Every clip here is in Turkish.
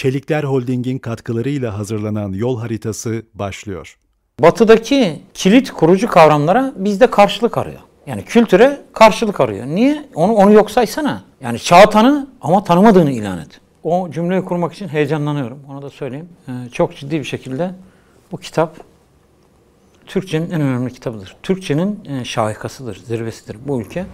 Çelikler Holding'in katkılarıyla hazırlanan yol haritası başlıyor. Batıdaki kilit kurucu kavramlara bizde karşılık arıyor. Yani kültüre karşılık arıyor. Niye? Onu onu yok saysana. Yani çağ tanı ama tanımadığını ilan et. O cümleyi kurmak için heyecanlanıyorum. Onu da söyleyeyim. Ee, çok ciddi bir şekilde bu kitap Türkçenin en önemli kitabıdır. Türkçenin e, şahikasıdır, zirvesidir bu ülke.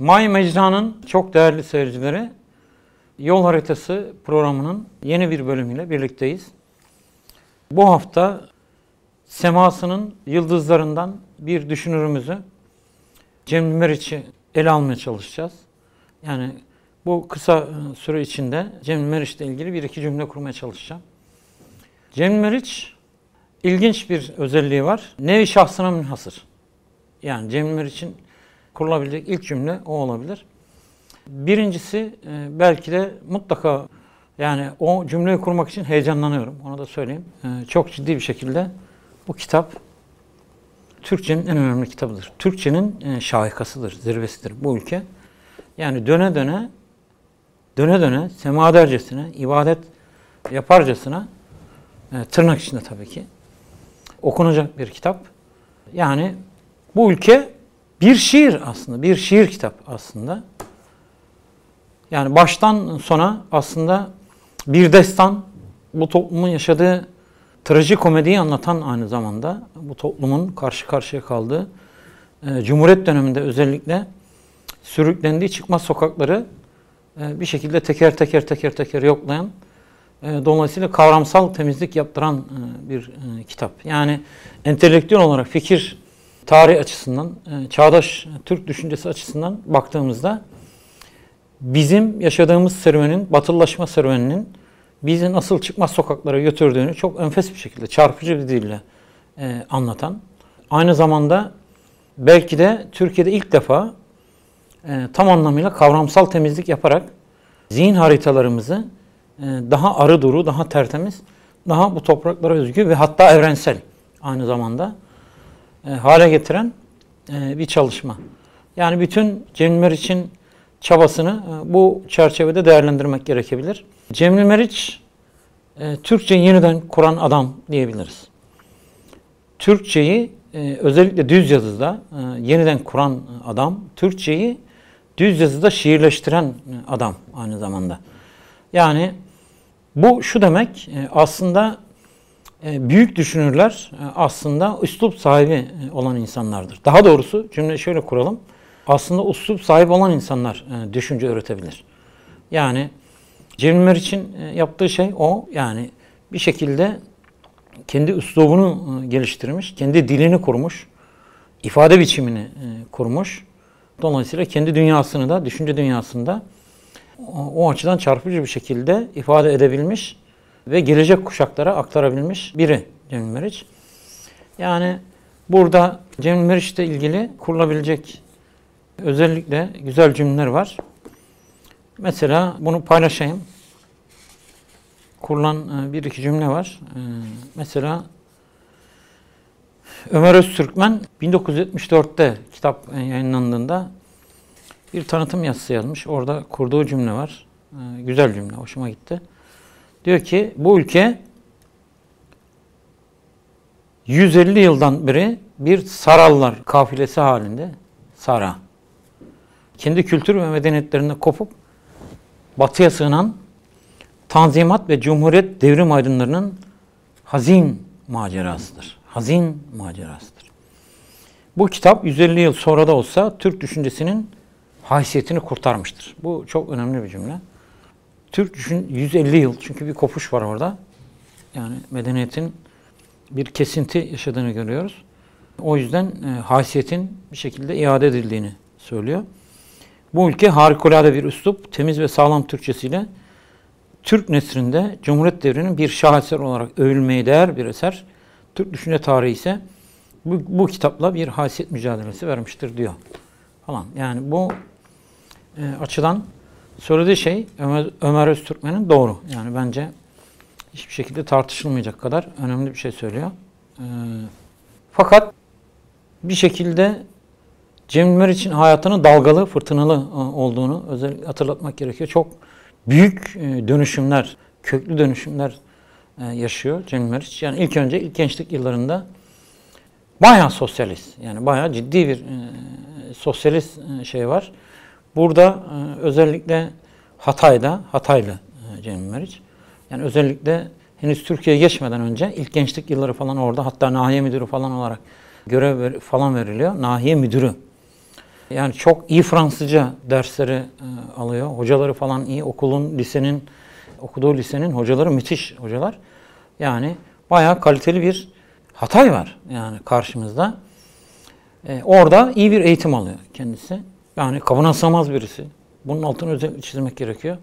May Mecra'nın çok değerli seyircileri, Yol Haritası programının yeni bir bölümüyle birlikteyiz. Bu hafta semasının yıldızlarından bir düşünürümüzü Cem Meriç'i ele almaya çalışacağız. Yani bu kısa süre içinde Cem Meriç ile ilgili bir iki cümle kurmaya çalışacağım. Cem Meriç ilginç bir özelliği var. Nevi şahsına münhasır. Yani Cem Meriç'in kurulabilecek ilk cümle o olabilir. Birincisi e, belki de mutlaka yani o cümleyi kurmak için heyecanlanıyorum. Onu da söyleyeyim. E, çok ciddi bir şekilde bu kitap Türkçenin en önemli kitabıdır. Türkçenin e, şahikasıdır, zirvesidir bu ülke. Yani döne döne döne döne semadercesine, ibadet yaparcasına tırnak içinde tabii ki okunacak bir kitap. Yani bu ülke bir şiir aslında, bir şiir kitap aslında. Yani baştan sona aslında bir destan, bu toplumun yaşadığı trajikomediyi anlatan aynı zamanda bu toplumun karşı karşıya kaldığı e, Cumhuriyet döneminde özellikle sürüklendiği çıkmaz sokakları e, bir şekilde teker teker teker teker yoklayan e, dolayısıyla kavramsal temizlik yaptıran e, bir e, kitap. Yani entelektüel olarak fikir tarih açısından, e, çağdaş Türk düşüncesi açısından baktığımızda bizim yaşadığımız serüvenin, batılılaşma serüveninin bizi nasıl çıkmaz sokaklara götürdüğünü çok enfes bir şekilde, çarpıcı bir dille e, anlatan, aynı zamanda belki de Türkiye'de ilk defa e, tam anlamıyla kavramsal temizlik yaparak zihin haritalarımızı daha arı duru, daha tertemiz, daha bu topraklara özgü ve hatta evrensel aynı zamanda e, hale getiren e, bir çalışma. Yani bütün Cemil Meriç'in çabasını e, bu çerçevede değerlendirmek gerekebilir. Cemil Meriç e, Türkçe yeniden kuran adam diyebiliriz. Türkçeyi e, özellikle düz yazıda e, yeniden kuran adam, Türkçeyi düz yazıda şiirleştiren e, adam aynı zamanda. Yani bu şu demek e, aslında büyük düşünürler e, aslında üslup sahibi e, olan insanlardır. Daha doğrusu cümle şöyle kuralım. Aslında üslup sahibi olan insanlar düşünce öğretebilir. Yani Cemil için yaptığı şey o. Yani bir şekilde kendi üslubunu geliştirmiş, kendi dilini kurmuş, ifade biçimini kurmuş. Dolayısıyla kendi dünyasını da, düşünce dünyasında o açıdan çarpıcı bir şekilde ifade edebilmiş ve gelecek kuşaklara aktarabilmiş biri Cemil Meriç. Yani burada Cemil Meriç ile ilgili kurulabilecek özellikle güzel cümleler var. Mesela bunu paylaşayım. Kurulan e, bir iki cümle var. E, mesela Ömer Öztürkmen 1974'te kitap yayınlandığında bir tanıtım yazısı yazmış. Orada kurduğu cümle var. E, güzel cümle, hoşuma gitti. Diyor ki bu ülke 150 yıldan beri bir Sarallar kafilesi halinde Sara. Kendi kültür ve medeniyetlerinde kopup batıya sığınan Tanzimat ve Cumhuriyet devrim aydınlarının hazin macerasıdır. Hazin macerasıdır. Bu kitap 150 yıl sonra da olsa Türk düşüncesinin haysiyetini kurtarmıştır. Bu çok önemli bir cümle. Türk düşün 150 yıl çünkü bir kopuş var orada. Yani medeniyetin bir kesinti yaşadığını görüyoruz. O yüzden e, haysiyetin bir şekilde iade edildiğini söylüyor. Bu ülke harikulade bir üslup, temiz ve sağlam Türkçesiyle Türk nesrinde Cumhuriyet devrinin bir şaheser olarak övülmeye değer bir eser. Türk düşünce tarihi ise bu, bu kitapla bir haysiyet mücadelesi vermiştir diyor falan. Yani bu e, açıdan söylediği şey Ömer, Ömer Öztürkmen'in doğru. Yani bence hiçbir şekilde tartışılmayacak kadar önemli bir şey söylüyor. E, fakat bir şekilde Cem Meriç'in hayatının dalgalı, fırtınalı e, olduğunu özellikle hatırlatmak gerekiyor. Çok büyük e, dönüşümler, köklü dönüşümler e, yaşıyor Cem Meriç. Yani ilk önce ilk gençlik yıllarında bayağı sosyalist. Yani bayağı ciddi bir sosyalist şey var. Burada özellikle Hatay'da, Hataylı Cem Meriç. Yani özellikle henüz Türkiye'ye geçmeden önce ilk gençlik yılları falan orada hatta nahiye müdürü falan olarak görev falan veriliyor. Nahiye müdürü yani çok iyi Fransızca dersleri e, alıyor. Hocaları falan iyi. Okulun, lisenin, okuduğu lisenin hocaları müthiş hocalar. Yani bayağı kaliteli bir Hatay var yani karşımızda. E, orada iyi bir eğitim alıyor kendisi. Yani kabına sığmaz birisi. Bunun altını özellikle çizmek gerekiyor.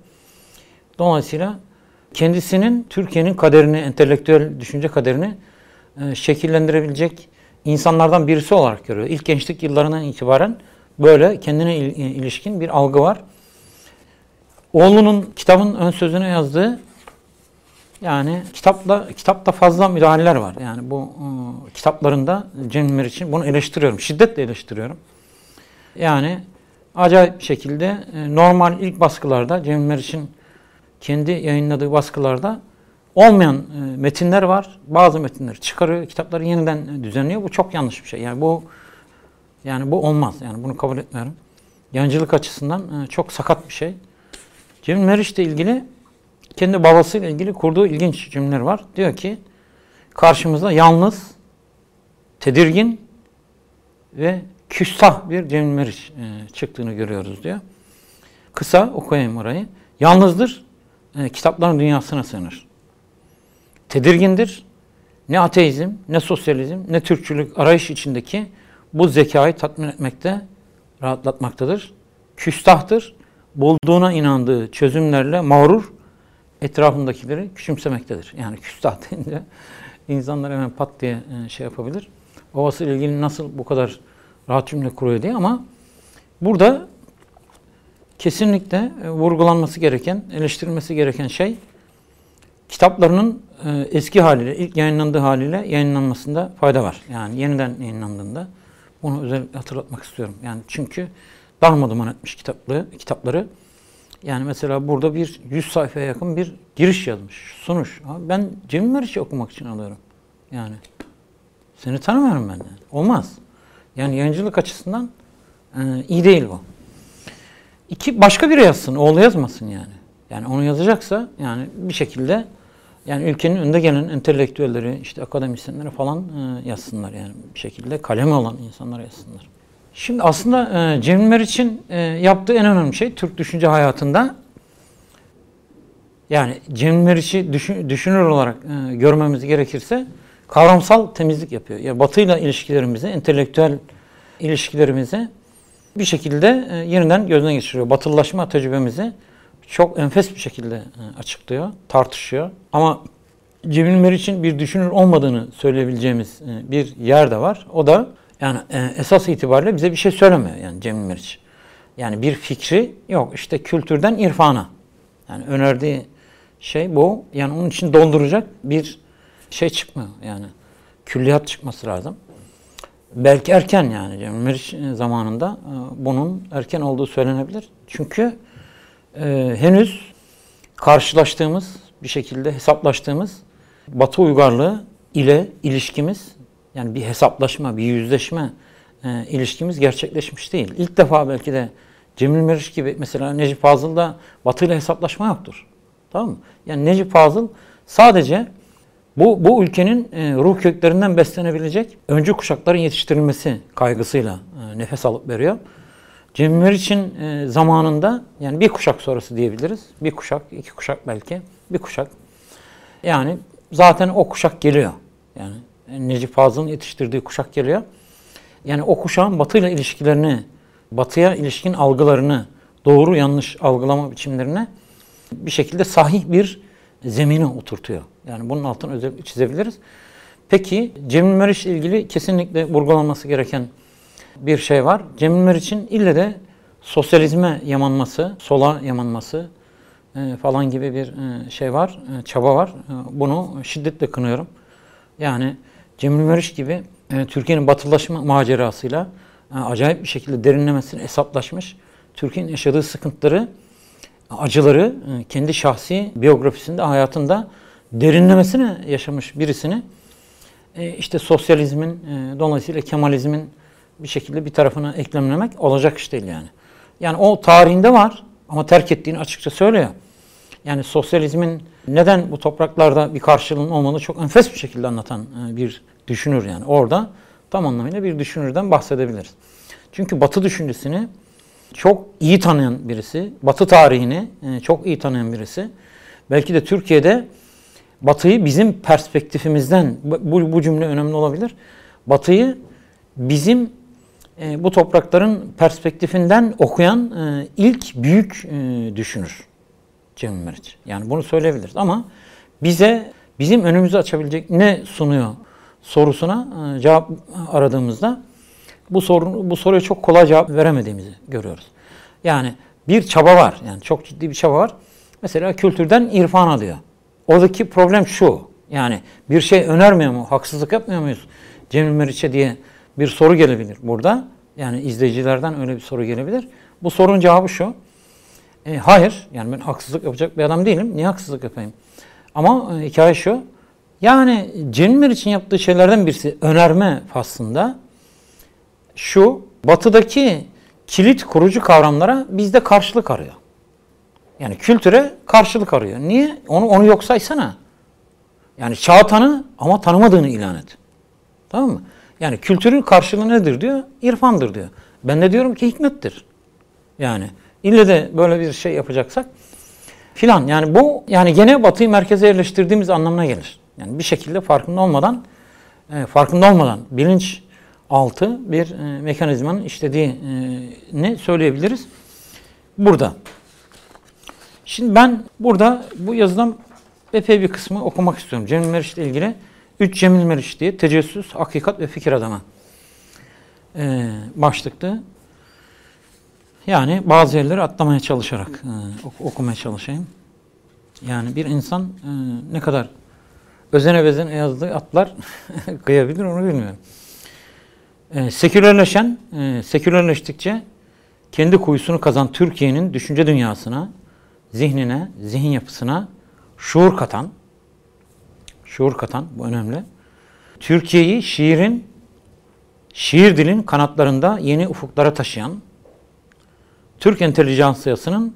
Dolayısıyla kendisinin Türkiye'nin kaderini, entelektüel düşünce kaderini e, şekillendirebilecek insanlardan birisi olarak görüyor. İlk gençlik yıllarından itibaren Böyle kendine ilişkin bir algı var. Oğlunun kitabın ön sözüne yazdığı yani kitapla kitapta fazla müdahaleler var. Yani bu ıı, kitaplarında Cem için bunu eleştiriyorum. Şiddetle eleştiriyorum. Yani acayip bir şekilde e, normal ilk baskılarda Cem için kendi yayınladığı baskılarda olmayan e, metinler var. Bazı metinleri çıkarıyor, kitapları yeniden düzenliyor. Bu çok yanlış bir şey. Yani bu yani bu olmaz. Yani bunu kabul etmiyorum. Yancılık açısından e, çok sakat bir şey. Cem Meriç ile ilgili kendi babasıyla ilgili kurduğu ilginç cümleler var. Diyor ki karşımızda yalnız, tedirgin ve küstah bir Cem Meriç e, çıktığını görüyoruz diyor. Kısa okuyayım orayı. Yalnızdır, e, kitapların dünyasına sığınır. Tedirgindir, ne ateizm, ne sosyalizm, ne Türkçülük arayış içindeki bu zekayı tatmin etmekte, rahatlatmaktadır. Küstahtır. Bulduğuna inandığı çözümlerle mağrur etrafındakileri küçümsemektedir. Yani küstah deyince insanlar hemen pat diye e, şey yapabilir. Babası ile ilgili nasıl bu kadar rahat cümle kuruyor diye ama burada kesinlikle e, vurgulanması gereken, eleştirilmesi gereken şey kitaplarının e, eski haliyle, ilk yayınlandığı haliyle yayınlanmasında fayda var. Yani yeniden yayınlandığında onu özellikle hatırlatmak istiyorum. Yani çünkü darmaduman etmiş kitapları, kitapları. Yani mesela burada bir 100 sayfaya yakın bir giriş yazmış. Sonuç. Abi ben Cemil Meriç'i okumak için alıyorum. Yani seni tanımıyorum ben. Yani. Olmaz. Yani yayıncılık açısından e, iyi değil bu. İki, başka biri yazsın. Oğlu yazmasın yani. Yani onu yazacaksa yani bir şekilde yani ülkenin önde gelen entelektüelleri, işte akademisyenleri falan e, yazsınlar yani bir şekilde kalemi olan insanlar yazsınlar. Şimdi aslında e, Cemil Meriç'in e, yaptığı en önemli şey Türk düşünce hayatında yani Cemil Meriç'i düşün, düşünür olarak e, görmemiz gerekirse kavramsal temizlik yapıyor. Yani Batı ile ilişkilerimizi, entelektüel ilişkilerimizi bir şekilde e, yeniden gözden geçiriyor. Batılılaşma tecrübemizi çok enfes bir şekilde e, açıklıyor, tartışıyor. Ama Cemil Meriç'in bir düşünür olmadığını söyleyebileceğimiz e, bir yer de var. O da yani esas itibariyle bize bir şey söylemiyor yani Cemil Meriç. Yani bir fikri yok işte kültürden irfana. Yani önerdiği şey bu. Yani onun için dolduracak bir şey çıkmıyor yani. Külliyat çıkması lazım. Belki erken yani Cemil Meriç zamanında bunun erken olduğu söylenebilir. Çünkü e, henüz karşılaştığımız, bir şekilde hesaplaştığımız Batı uygarlığı ile ilişkimiz, yani bir hesaplaşma, bir yüzleşme e, ilişkimiz gerçekleşmiş değil. İlk defa belki de Cemil Meriç gibi mesela Necip Fazıl'da Batı ile hesaplaşma yoktur. Tamam mı? Yani Necip Fazıl sadece bu, bu ülkenin e, ruh köklerinden beslenebilecek öncü kuşakların yetiştirilmesi kaygısıyla e, nefes alıp veriyor. Cem Meriç'in e, zamanında yani bir kuşak sonrası diyebiliriz. Bir kuşak, iki kuşak belki. Bir kuşak. Yani zaten o kuşak geliyor. Yani Necip Fazıl'ın yetiştirdiği kuşak geliyor. Yani o kuşağın Batı ile ilişkilerini, Batı'ya ilişkin algılarını, doğru yanlış algılama biçimlerine bir şekilde sahih bir zemine oturtuyor. Yani bunun altını özellikle çizebiliriz. Peki Cemil Meriç ile ilgili kesinlikle vurgulanması gereken bir şey var. Cemil Meriç'in ille de sosyalizme yamanması, sola yamanması e, falan gibi bir e, şey var, e, çaba var. E, bunu şiddetle kınıyorum. Yani Cemil Meriç gibi e, Türkiye'nin batılılaşma macerasıyla e, acayip bir şekilde derinlemesine hesaplaşmış. Türkiye'nin yaşadığı sıkıntıları, acıları e, kendi şahsi biyografisinde, hayatında derinlemesine yaşamış birisini e, işte sosyalizmin, e, dolayısıyla Kemalizmin bir şekilde bir tarafına eklemlemek olacak iş değil yani. Yani o tarihinde var ama terk ettiğini açıkça söylüyor. Yani sosyalizmin neden bu topraklarda bir karşılığının olmadığını çok enfes bir şekilde anlatan bir düşünür yani. Orada tam anlamıyla bir düşünürden bahsedebiliriz. Çünkü Batı düşüncesini çok iyi tanıyan birisi, Batı tarihini e, çok iyi tanıyan birisi. Belki de Türkiye'de Batı'yı bizim perspektifimizden, bu, bu cümle önemli olabilir. Batı'yı bizim e, bu toprakların perspektifinden okuyan e, ilk büyük e, düşünür Cemil Meriç. Yani bunu söyleyebiliriz ama bize bizim önümüzü açabilecek ne sunuyor sorusuna e, cevap aradığımızda bu soru bu soruya çok kolay cevap veremediğimizi görüyoruz. Yani bir çaba var. Yani çok ciddi bir çaba var. Mesela kültürden irfan alıyor. Oradaki problem şu. Yani bir şey önermiyor mu? Haksızlık yapmıyor muyuz? Cemil Meriç'e diye bir soru gelebilir burada. Yani izleyicilerden öyle bir soru gelebilir. Bu sorunun cevabı şu. E, hayır. Yani ben haksızlık yapacak bir adam değilim. Niye haksızlık yapayım? Ama e, hikaye şu. Yani Cemil Meriç'in yaptığı şeylerden birisi önerme faslında şu. Batıdaki kilit kurucu kavramlara bizde karşılık arıyor. Yani kültüre karşılık arıyor. Niye? Onu onu yok saysana. Yani çağ tanı ama tanımadığını ilan et. Tamam mı? Yani kültürün karşılığı nedir diyor? İrfandır diyor. Ben de diyorum ki hikmettir. Yani ille de böyle bir şey yapacaksak filan. Yani bu yani gene batıyı merkeze yerleştirdiğimiz anlamına gelir. Yani bir şekilde farkında olmadan e, farkında olmadan bilinç altı bir e, mekanizmanın işlediğini söyleyebiliriz. Burada. Şimdi ben burada bu yazıdan epey bir kısmı okumak istiyorum. Cemil Meriç ile ilgili. Üç Cemil Meriç diye tecessüs, hakikat ve fikir adamı ee, başlıklı. Yani bazı yerleri atlamaya çalışarak e, ok okumaya çalışayım. Yani bir insan e, ne kadar özene bezene yazdığı atlar kıyabilir onu bilmiyorum. E, sekülerleşen, e, sekülerleştikçe kendi kuyusunu kazan Türkiye'nin düşünce dünyasına, zihnine, zihin yapısına şuur katan, şuur katan, bu önemli. Türkiye'yi şiirin, şiir dilin kanatlarında yeni ufuklara taşıyan, Türk entelijansiyasının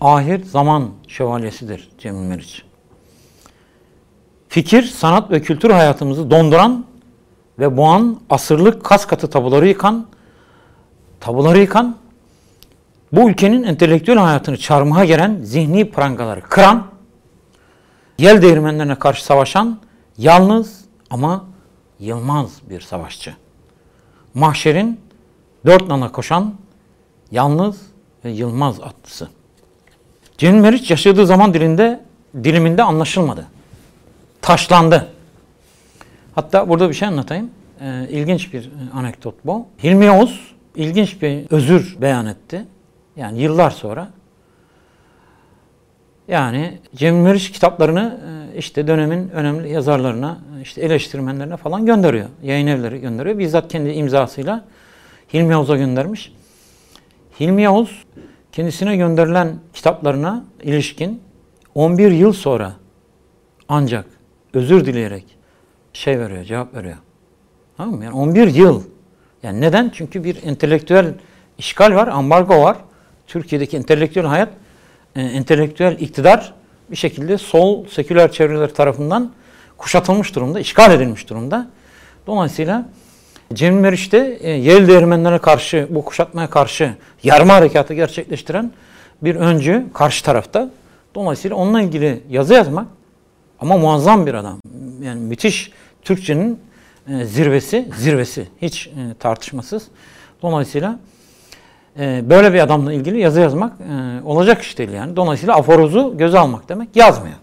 ahir zaman şövalyesidir Cemil Meriç. Fikir, sanat ve kültür hayatımızı donduran ve boğan asırlık kas katı tabuları yıkan, tabuları yıkan, bu ülkenin entelektüel hayatını çarmıha gelen zihni prangaları kıran, yel değirmenlerine karşı savaşan yalnız ama yılmaz bir savaşçı. Mahşerin dört nala koşan yalnız ve yılmaz atlısı. Cemil Meriç yaşadığı zaman dilinde diliminde anlaşılmadı. Taşlandı. Hatta burada bir şey anlatayım. Ee, ilginç bir anekdot bu. Hilmi Yavuz ilginç bir özür beyan etti. Yani yıllar sonra. Yani Cemil Meriç kitaplarını e, işte dönemin önemli yazarlarına, işte eleştirmenlerine falan gönderiyor. Yayın evleri gönderiyor. Bizzat kendi imzasıyla Hilmi Yavuz'a göndermiş. Hilmi Yavuz kendisine gönderilen kitaplarına ilişkin 11 yıl sonra ancak özür dileyerek şey veriyor, cevap veriyor. Tamam mı? Yani 11 yıl. Yani neden? Çünkü bir entelektüel işgal var, ambargo var. Türkiye'deki entelektüel hayat, e, entelektüel iktidar bir şekilde sol seküler çevreler tarafından kuşatılmış durumda, işgal edilmiş durumda. Dolayısıyla Cemil Meriç de e, Yel değirmenlere karşı, bu kuşatmaya karşı yarma harekatı gerçekleştiren bir öncü karşı tarafta. Dolayısıyla onunla ilgili yazı yazmak ama muazzam bir adam. Yani müthiş Türkçenin e, zirvesi, zirvesi hiç e, tartışmasız. Dolayısıyla e, böyle bir adamla ilgili yazı yazmak olacak iş değil yani. Dolayısıyla aforozu göze almak demek yazmıyor.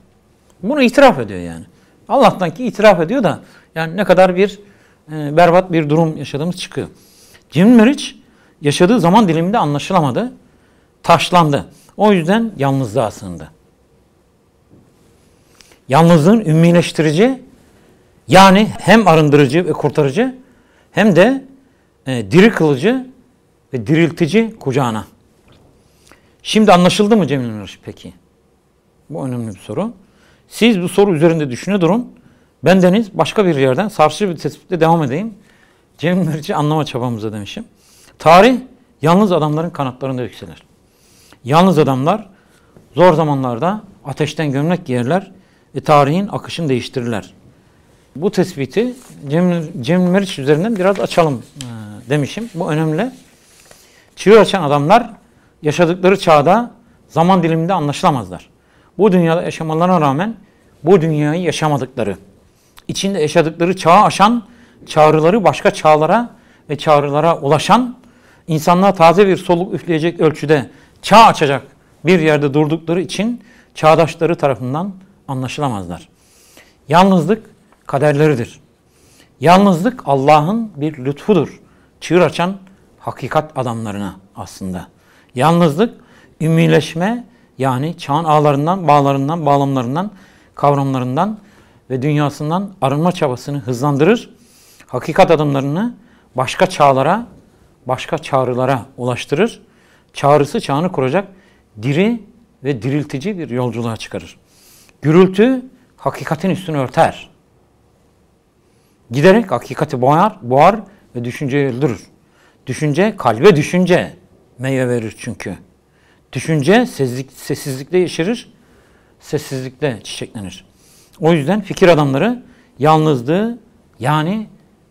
Bunu itiraf ediyor yani. Allah'tan ki itiraf ediyor da Yani ne kadar bir berbat bir durum yaşadığımız çıkıyor. Cemil Meriç yaşadığı zaman diliminde anlaşılamadı. Taşlandı. O yüzden yalnızlığa sığındı. Yalnızlığın ümmileştirici yani hem arındırıcı ve kurtarıcı hem de e, diri kılıcı ve diriltici kucağına. Şimdi anlaşıldı mı Cemil Meriç peki? Bu önemli bir soru. Siz bu soru üzerinde düşüne durun. Ben Deniz başka bir yerden sarsıcı bir tespitle devam edeyim. Cemil Meriç'i anlama çabamıza demişim. Tarih yalnız adamların kanatlarında yükselir. Yalnız adamlar zor zamanlarda ateşten gömlek giyerler ve tarihin akışını değiştirirler. Bu tespiti Cemil, Cemil Meriç üzerinden biraz açalım e, demişim. Bu önemli. Çığır açan adamlar yaşadıkları çağda zaman diliminde anlaşılamazlar. Bu dünyada yaşamalarına rağmen bu dünyayı yaşamadıkları, içinde yaşadıkları çağı aşan, çağrıları başka çağlara ve çağrılara ulaşan, insanlığa taze bir soluk üfleyecek ölçüde çağ açacak bir yerde durdukları için çağdaşları tarafından anlaşılamazlar. Yalnızlık kaderleridir. Yalnızlık Allah'ın bir lütfudur. Çığır açan hakikat adamlarına aslında. Yalnızlık ümmileşme yani çağın ağlarından, bağlarından, bağlamlarından, kavramlarından ve dünyasından arınma çabasını hızlandırır. Hakikat adımlarını başka çağlara, başka çağrılara ulaştırır. Çağrısı çağını kuracak diri ve diriltici bir yolculuğa çıkarır. Gürültü hakikatin üstünü örter. Giderek hakikati boğar, boğar ve düşünceyi öldürür. Düşünce kalbe düşünce meyve verir çünkü. Düşünce sessizlik, sessizlikle yeşerir, sessizlikle çiçeklenir. O yüzden fikir adamları yalnızlığı yani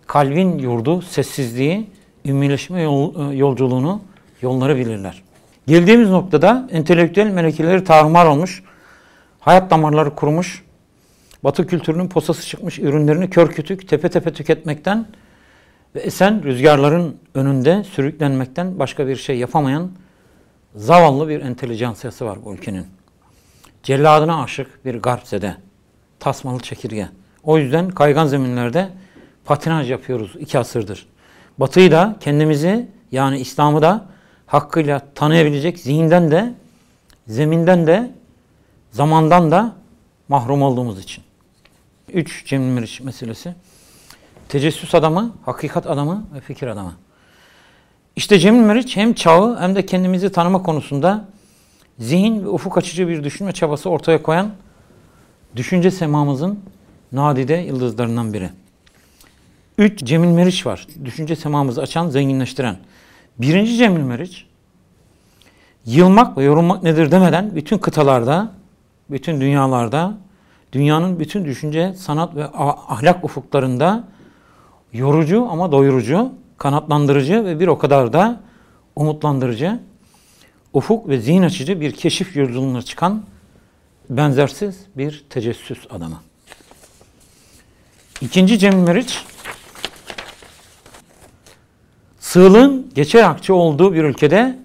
kalbin yurdu, sessizliği, ümmileşme yol, e, yolculuğunu, yolları bilirler. Geldiğimiz noktada entelektüel melekeleri tarumar olmuş, hayat damarları kurumuş, batı kültürünün posası çıkmış ürünlerini kör kütük, tepe tepe tüketmekten ve esen rüzgarların önünde sürüklenmekten başka bir şey yapamayan zavallı bir entelijansiyası var bu ülkenin. Celladına aşık bir garpzede, tasmalı çekirge. O yüzden kaygan zeminlerde patinaj yapıyoruz iki asırdır. Batıyı da kendimizi yani İslam'ı da hakkıyla tanıyabilecek zihinden de, zeminden de, zamandan da mahrum olduğumuz için. Üç Cemil Meriç meselesi. Tecessüs adamı, hakikat adamı ve fikir adamı. İşte Cemil Meriç hem çağı hem de kendimizi tanıma konusunda zihin ve ufuk açıcı bir düşünme çabası ortaya koyan düşünce semamızın nadide yıldızlarından biri. Üç Cemil Meriç var. Düşünce semamızı açan, zenginleştiren. Birinci Cemil Meriç, yılmak ve yorulmak nedir demeden bütün kıtalarda, bütün dünyalarda, dünyanın bütün düşünce, sanat ve ahlak ufuklarında yorucu ama doyurucu, kanatlandırıcı ve bir o kadar da umutlandırıcı, ufuk ve zihin açıcı bir keşif yolculuğuna çıkan benzersiz bir tecessüs adamı. İkinci Cemil Meriç, sığlığın geçer akçe olduğu bir ülkede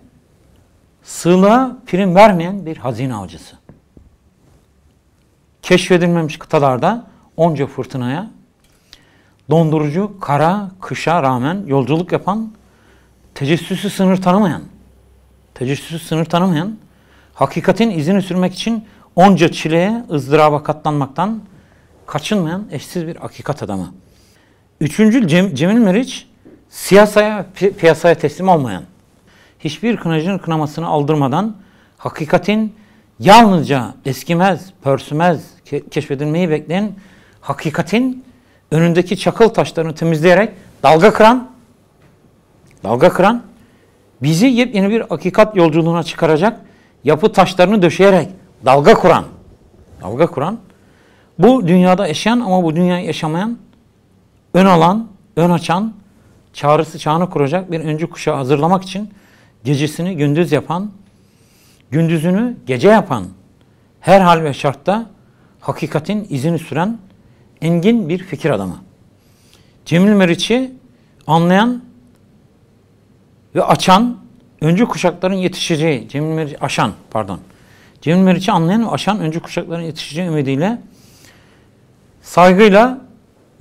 sığlığa prim vermeyen bir hazine avcısı. Keşfedilmemiş kıtalarda onca fırtınaya, dondurucu kara kışa rağmen yolculuk yapan, tecessüsü sınır tanımayan, tecessüsü sınır tanımayan, hakikatin izini sürmek için onca çileye, ızdıraba katlanmaktan kaçınmayan eşsiz bir hakikat adamı. Üçüncü Cem, Cemil Meriç, siyasaya, pi piyasaya teslim olmayan, hiçbir kınacının kınamasını aldırmadan hakikatin yalnızca eskimez, pörsümez, keşfedilmeyi bekleyen hakikatin önündeki çakıl taşlarını temizleyerek dalga kıran, dalga kıran, bizi yepyeni bir hakikat yolculuğuna çıkaracak yapı taşlarını döşeyerek dalga kuran, dalga kuran, bu dünyada yaşayan ama bu dünyayı yaşamayan, ön alan, ön açan, çağrısı çağını kuracak bir öncü kuşağı hazırlamak için gecesini gündüz yapan, gündüzünü gece yapan, her hal ve şartta hakikatin izini süren engin bir fikir adamı. Cemil Meriç'i anlayan ve açan, öncü kuşakların yetişeceği, Cemil Meriç, aşan pardon. Cemil Meriç'i anlayan ve aşan öncü kuşakların yetişeceği ümidiyle saygıyla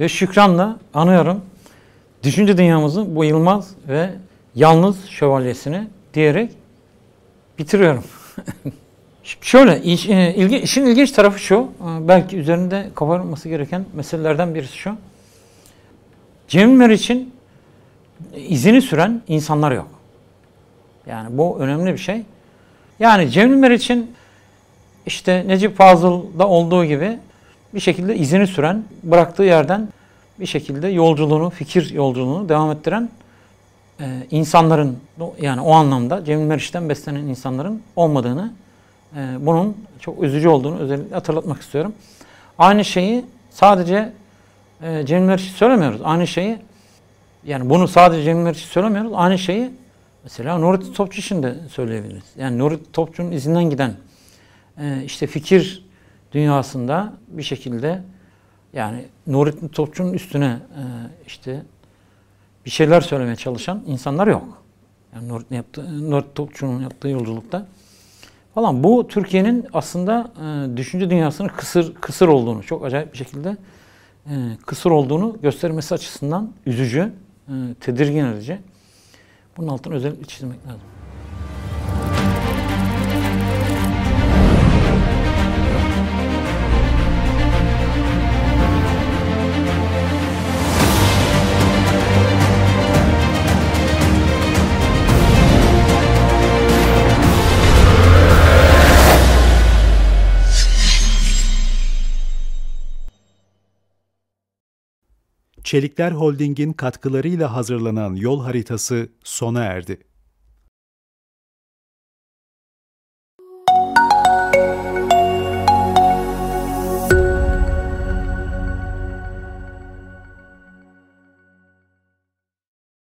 ve şükranla anıyorum. Düşünce dünyamızın bu yılmaz ve yalnız şövalyesini diyerek bitiriyorum. Şöyle, e, işin ilginç tarafı şu, e, belki üzerinde kabarması gereken meselelerden birisi şu. Cemil için izini süren insanlar yok. Yani bu önemli bir şey. Yani Cemil için işte Necip Fazıl'da olduğu gibi bir şekilde izini süren, bıraktığı yerden bir şekilde yolculuğunu, fikir yolculuğunu devam ettiren e, insanların yani o anlamda Cemil Meriç'ten beslenen insanların olmadığını, bunun çok üzücü olduğunu özellikle hatırlatmak istiyorum. Aynı şeyi sadece e, Cemil Meriç'i söylemiyoruz. Aynı şeyi yani bunu sadece Cemil Meriç'i söylemiyoruz. Aynı şeyi mesela Nurettin Topçu için de söyleyebiliriz. Yani Nurettin Topçu'nun izinden giden e, işte fikir dünyasında bir şekilde yani Nurettin Topçu'nun üstüne e, işte bir şeyler söylemeye çalışan insanlar yok. Yani Nurettin, yaptığı, Nurettin Topçu'nun yaptığı yolculukta falan. Bu Türkiye'nin aslında e, düşünce dünyasının kısır kısır olduğunu, çok acayip bir şekilde e, kısır olduğunu göstermesi açısından üzücü, e, tedirgin edici. Bunun altını özellikle çizmek lazım. Çelikler Holding'in katkılarıyla hazırlanan yol haritası sona erdi.